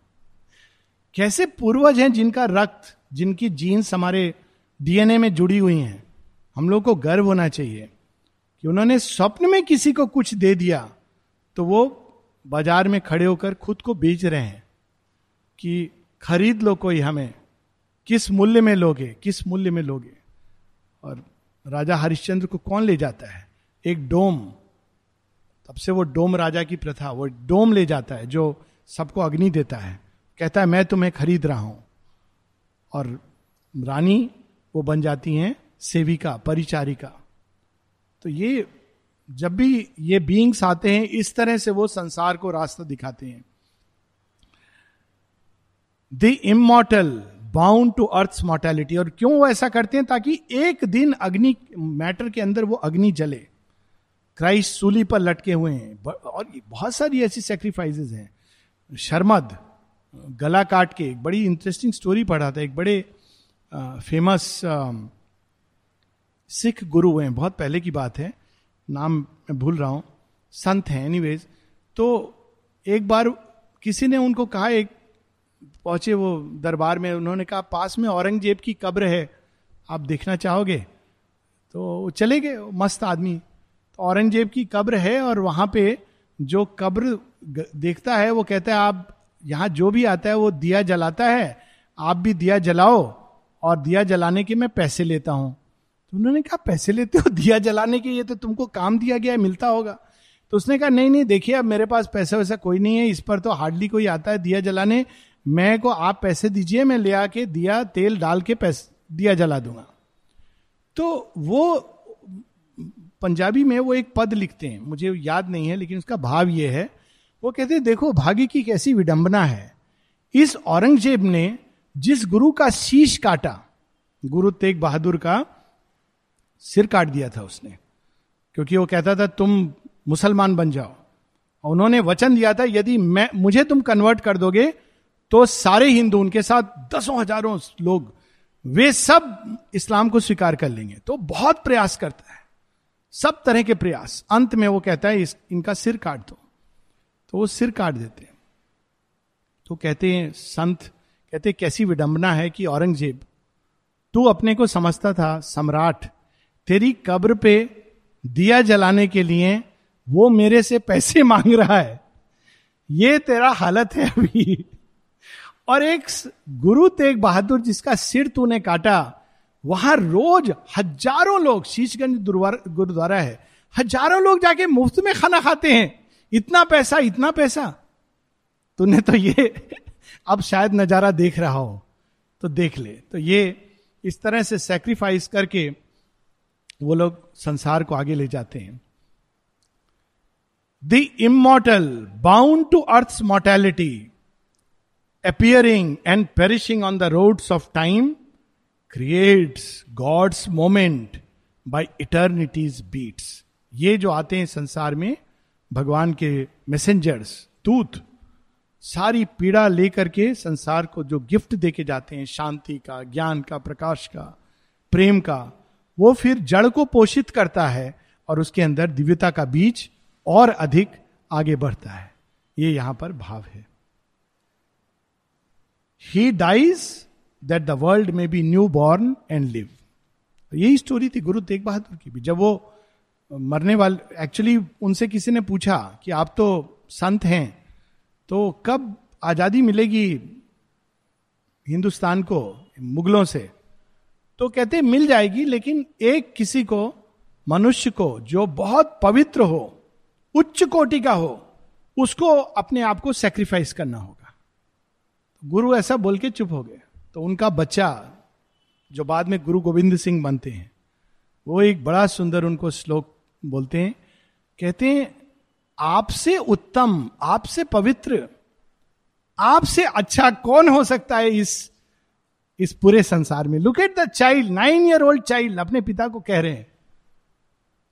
कैसे पूर्वज हैं जिनका रक्त, जिनकी जीन्स हमारे डीएनए में जुड़ी हुई हैं। हम लोग को गर्व होना चाहिए कि उन्होंने स्वप्न में किसी को कुछ दे दिया तो वो बाज़ार में खड़े होकर खुद को बेच रहे हैं कि खरीद लो कोई हमें, किस मूल्य में लोगे, किस मूल्य में लोगे। और राजा हरिश्चंद्र को कौन ले जाता है? एक डोम। तब से वो डोम राजा की प्रथा, वो डोम ले जाता है जो सबको अग्नि देता है। कहता है, मैं तुम्हें खरीद रहा हूँ। और रानी वो बन जाती हैं सेविका, परिचारिका। तो ये, जब भी ये बींग्स आते हैं, इस तरह से वो संसार को रास्ता दिखाते हैं। The immortal bound to earth mortality और क्यों वो ऐसा करते हैं? ताकि एक दिन अग्नि मैटर के अंदर वो अग्नि जले। क्राइस्ट सूली पर लटके हुए हैं। और बहुत सारी ऐसी सेक्रीफाइसेस हैं। शर्मद, गला काट के, एक बड़ी इंटरेस्टिंग स्टोरी पढ़ा था एक बड़े फ़ेमस सिख गुरु हैं। बहुत पहले की बात है। नाम मैं भूल रहा हूँ। संत हैं। एनीवेज तो एक बार किसी ने उनको कहा, एक पहुँचे वो दरबार में, उन्होंने कहा, पास में औरंगज़ेब की कब्र है। आप देखना चाहोगे? तो चले गए। मस्त आदमी। तो औरंगज़ेब की कब्र है और वहाँ पे जो कब्र देखता है, वो कहता है, आप यहाँ जो भी आता है, वो दिया जलाता है। आप भी दिया जलाओ। और दिया जलाने के मैं पैसे लेता हूँ। तो उन्होंने कहा, पैसे लेते हो? दिया जलाने के ये तो तुमको काम दिया गया है, मिलता होगा। तो उसने कहा, नहीं नहीं, देखिए, अब मेरे पास पैसा वैसा कोई नहीं है, इस पर तो हार्डली कोई आता है दिया जलाने। मैं को आप पैसे दीजिए, मैं ले आके दिया, तेल डाल के पैसे, दिया जला दूँगा। तो वो पंजाबी में वो एक पद लिखते हैं, मुझे याद नहीं है, लेकिन उसका भाव ये है। वो कहते हैं, देखो, भाग्य की कैसी विडंबना है। इस औरंगज़ेब ने जिस गुरु का शीश काटा गुरु तेग बहादुर का सिर काट दिया था उसने क्योंकि वो कहता था तुम मुसलमान बन जाओ। और उन्होंने वचन दिया था यदि मैं मुझे तुम कन्वर्ट कर दोगे तो सारे हिंदू उनके साथ दसों हज़ारों लोग वे सब इस्लाम को स्वीकार कर लेंगे। तो बहुत प्रयास करता है। सब तरह के प्रयास। अंत में वो कहता है इस, इनका सिर काट दो। तो वो सिर काट देते हैं। तो कहते हैं संत कहते कैसी विडंबना है कि औरंगज़ेब, तू अपने को समझता था, सम्राट, तेरी कब्र पे दिया जलाने के लिए वो मेरे से पैसे मांग रहा है। ये तेरा हालत है अभी। और एक गुरु तेग बहादुर जिसका सिर तूने काटा, वहाँ रोज हज़ारों लोग, शीशगंज गुरुद्वारा है, हज़ारों लोग जाके मुफ़्त में खाना खाते हैं। इतना पैसा इतना पैसा। तूने तो ये अब शायद नज़ारा देख रहा हो तो देख ले। तो ये इस तरह से सेक्रीफाइस करके वो लोग संसार को आगे ले जाते हैं। The immortal bound to earth mortality appearing and perishing on the roads of time creates God's moment by eternity's beats ये जो आते हैं संसार में, भगवान के मैसेंजर्स दूत सारी पीड़ा लेकर के संसार को जो गिफ्ट देके जाते हैं, शांति का, ज्ञान का, प्रकाश का, प्रेम का, वो फिर जड़ को पोषित करता है और उसके अंदर दिव्यता का बीज और अधिक आगे बढ़ता है। ये यहाँ पर भाव है। He dies that the world may be new born and live यही स्टोरी थी गुरु तेग बहादुर की भी। जब वो मरने वाले एक्चुअली उनसे किसी ने पूछा कि आप तो संत हैं तो कब आज़ादी मिलेगी हिंदुस्तान को, मुगलों से? तो कहते मिल जाएगी, लेकिन एक किसी को, मनुष्य को, जो बहुत पवित्र हो, उच्च कोटि का हो, उसको अपने आप को सेक्रीफाइस करना होगा। गुरु ऐसा बोल के चुप हो गए। तो उनका बच्चा, जो बाद में गुरु गोविंद सिंह बनते हैं, वो एक बड़ा सुंदर उनको श्लोक बोलते हैं, कहते हैं आपसे उत्तम, आपसे पवित्र, आपसे अच्छा कौन हो सकता है इस इस पूरे संसार में? Look at the child nine year old child अपने पिता को कह रहे हैं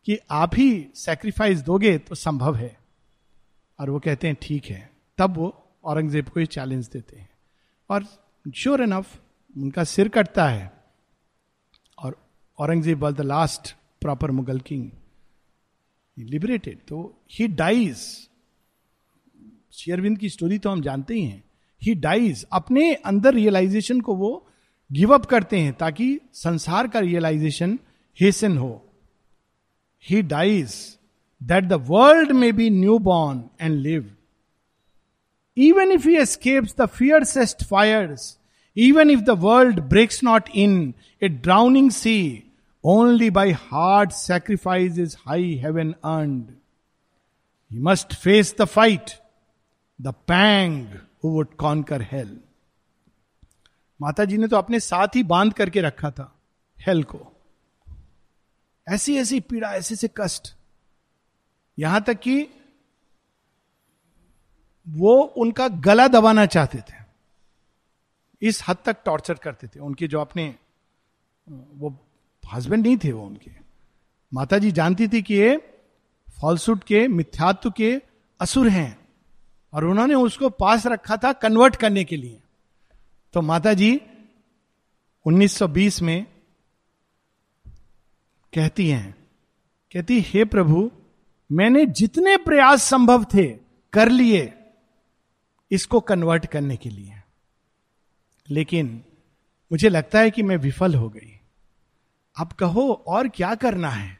कि आप ही सेक्रीफाइस दोगे तो संभव है। और वो कहते हैं, ठीक है। तब वो औरंगज़ेब को ही चैलेंज देते हैं। और श्योर एनफ उनका सिर कटता है। और Aurangzeb was the last proper Mughal king liberated तो ही डाइज शेयरविंद की स्टोरी तो हम जानते ही हैं. ही डाइज अपने अंदर रियलाइजेशन को वो गिव अप करते हैं ताकि संसार का रियलाइजेशन हेसन हो. He dies that the world may be new born and live even if he escapes the fiercest fires even if the world breaks not in a drowning sea only by hard sacrifice is high heaven earned he must face the fight the pang would conquer hell Mata ji ने तो अपने साथ ही बाँध करके रखा था hello को। ऐसी ऐसी पीड़ा, ऐसे ऐसे कष्ट। यहाँ तक कि वो उनका गला दबाना चाहते थे। इस हद तक टॉर्चर करते थे। उनके जो अपने, वो हस्बैंड नहीं थे वो उनके। माता जी जानती थी कि ये फॉल्सूट के, मिथ्यात्व के असुर हैं और उन्होंने उसको पास रखा था कन्वर्ट करने के लिए। तो माता जी 1920 में कहती हैं, कहती, हे प्रभु, मैंने जितने प्रयास संभव थे कर लिए इसको कन्वर्ट करने के लिए। लेकिन मुझे लगता है कि मैं विफल हो गई। अब कहो, और क्या करना है?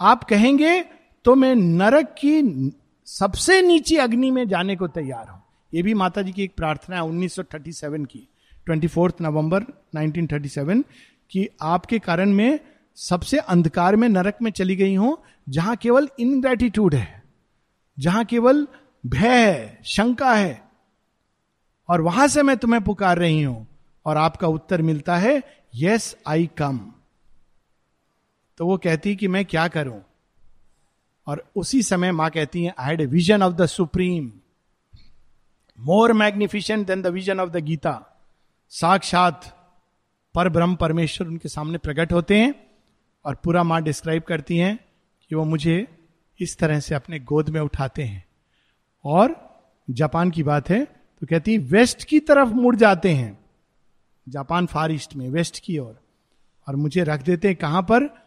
आप कहेंगे तो मैं नरक की सबसे नीचे अग्नि में जाने को तैयार हूँ। यह भी माता जी की एक प्रार्थना है 1937 की, ट्वेंटी फोर्थ नवंबर 1937 कि आपके कारण में सबसे अंधकार में नरक में चली गई हूँ, जहाँ केवल इनग्रेटिट्यूड है, जहाँ केवल भय है, शंका है, और वहाँ से मैं तुम्हें पुकार रही हूँ, और आपका उत्तर मिलता है यस आई कम तो वो कहती है कि मैं क्या करूँ? और उसी समय माँ कहती है I had vision of the supreme more magnificent than the vision of the Gita साक्षात पर ब्रह्म परमेश्वर उनके सामने प्रकट होते हैं और पूरा माँ डिस्क्राइब करती हैं कि वो मुझे इस तरह से अपने गोद में उठाते हैं। और जापान की बात है तो कहती है वेस्ट की तरफ़ मुड़ जाते हैं। जापान फार ईस्ट में वेस्ट की ओर। और, और मुझे रख देते हैं कहाँ पर?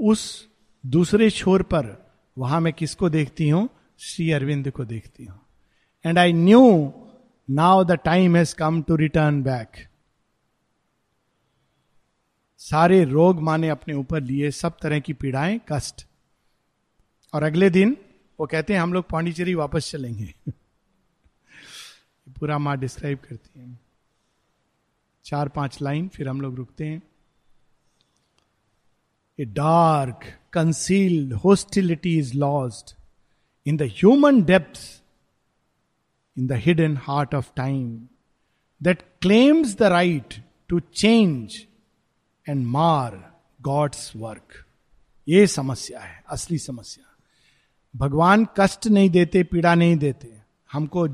उस दूसरे छोर पर, वहाँ मैं किसको देखती हूँ? श्री अरविंद को देखती हूँ। And I knew now the time has come to return back सारे रोग माने अपने ऊपर लिए, सब तरह की पीड़ाएँ, कष्ट। और अगले दिन, वो कहते हैं, हम लोग पांडिचेरी वापस चलेंगे। पूरा माँ डिस्क्राइब करती है। चार पाँच लाइन, फिर हम लोग रुकते हैं। A dark concealed hostility is lost in the human depth in the hidden heart of time that claims the right to change and mar God's work ये समस्या है, असली समस्या। भगवान कष्ट नहीं देते, पीड़ा नहीं देते, हमको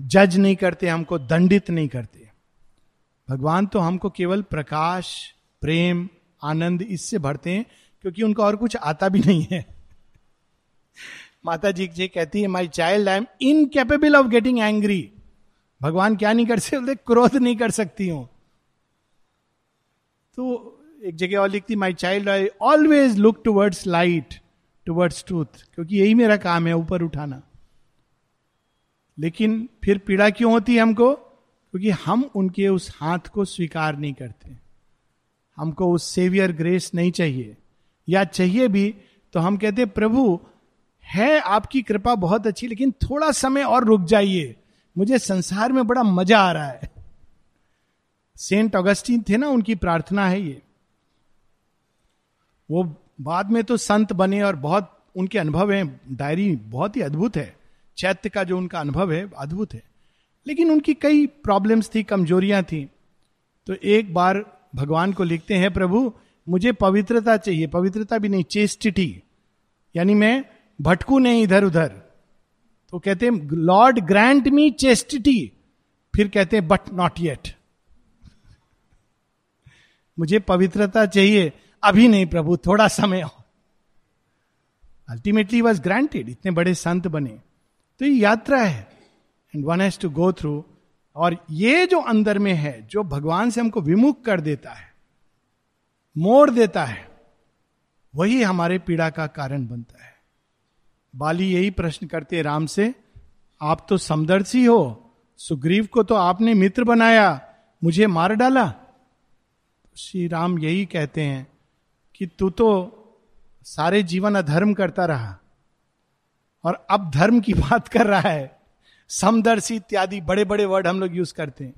जज नहीं करते, हमको दंडित नहीं करते। भगवान तो हमको केवल प्रकाश, प्रेम आनंद इससे भरते हैं, क्योंकि उनका और कुछ आता भी नहीं है। माता जी जी कहती है my child I am incapable of getting angry भगवान क्या नहीं कर सकते, क्रोध नहीं कर सकती हूँ। तो एक जगह और लिखती my child I always look towards light towards truth क्योंकि यही मेरा काम है, ऊपर उठाना। लेकिन फिर पीड़ा क्यों होती है हमको? क्योंकि हम उनके उस हाथ को स्वीकार नहीं करते। हमको उस सेवियर ग्रेस नहीं चाहिए। या चाहिए भी तो हम कहते प्रभु, है आपकी कृपा बहुत अच्छी, लेकिन थोड़ा समय और रुक जाइए। मुझे संसार में बड़ा मज़ा आ रहा है। सेंट ऑगस्टीन थे ना, उनकी प्रार्थना है ये। वो बाद में तो संत बने और बहुत उनके अनुभव हैं। डायरी बहुत ही अद्भुत है। चैत्य का जो उनका अनुभव है, अद्भुत है। लेकिन उनकी कई प्रॉब्लम्स थी, कमजोरियाँ थी। तो एक बार भगवान को लिखते हैं, प्रभु, मुझे पवित्रता चाहिए। पवित्रता भी नहीं चेस्टिटी यानी मैं भटकू नहीं इधर उधर तो कहते हैं, लॉर्ड, ग्रांट मी चेस्टिटी फिर कहते हैं, बट नॉट येट। मुझे पवित्रता चाहिए। अभी नहीं, प्रभु, थोड़ा समय हो अल्टीमेटली वॉज़ ग्रांटेड इतने बड़े संत बने। तो ये यात्रा है। And one has to go through और ये जो अंदर में है, जो भगवान से हमको विमुख कर देता है, मोड़ देता है, वही हमारे पीड़ा का कारण बनता है। बाली यही प्रश्न करते राम से, आप तो समदर्शी हो, सुग्रीव को तो आपने मित्र बनाया, मुझे मार डाला। श्री राम यही कहते हैं कि तू तो सारे जीवन अधर्म करता रहा और अब धर्म की बात कर रहा है। समदर्शी इत्यादि बड़े बड़े वर्ड हम लोग यूज़ करते हैं।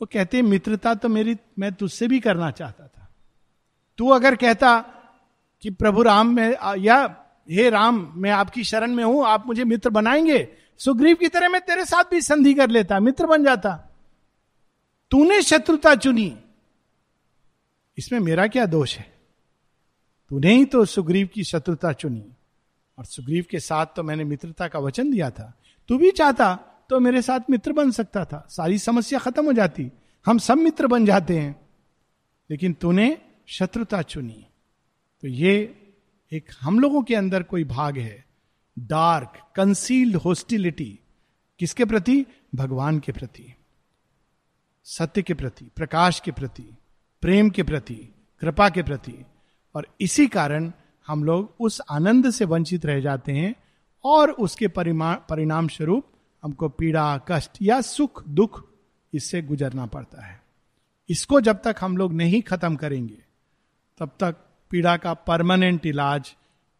वो कहते हैं, मित्रता तो मेरी, मैं तुझसे भी करना चाहता था। तू अगर कहता कि प्रभु राम, में या, हे राम, मैं आपकी शरण में हूँ, आप मुझे मित्र बनाएँगे सुग्रीव की तरह मैं तेरे साथ भी संधि कर लेता, मित्र बन जाता। तूने शत्रुता चुनी। इसमें मेरा क्या दोष है? तूने ही तो सुग्रीव की शत्रुता चुनी। और सुग्रीव के साथ तो मैंने मित्रता का वचन दिया था। तू भी चाहता तो मेरे साथ मित्र बन सकता था। सारी समस्या खत्म हो जाती। हम सब मित्र बन जाते हैं। लेकिन तूने शत्रुता चुनी। तो ये एक हम लोगों के अंदर कोई भाग है। डार्क कंसील्ड होस्टिलिटी किसके प्रति? भगवान के प्रति। सत्य के प्रति, प्रकाश के प्रति, प्रेम के प्रति, कृपा के प्रति। और इसी कारण हम लोग उस आनंद से वंचित रह जाते हैं और उसके परिणाम स्वरूप हमको पीड़ा, कष्ट या सुख, दुख इससे गुजरना पड़ता है। इसको जब तक हम लोग नहीं खत्म करेंगे, तब तक पीड़ा का परमानेंट इलाज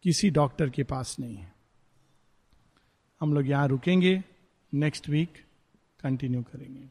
किसी डॉक्टर के पास नहीं है। हम लोग यहाँ रुकेंगे, नेक्स्ट वीक कंटिन्यू करेंगे।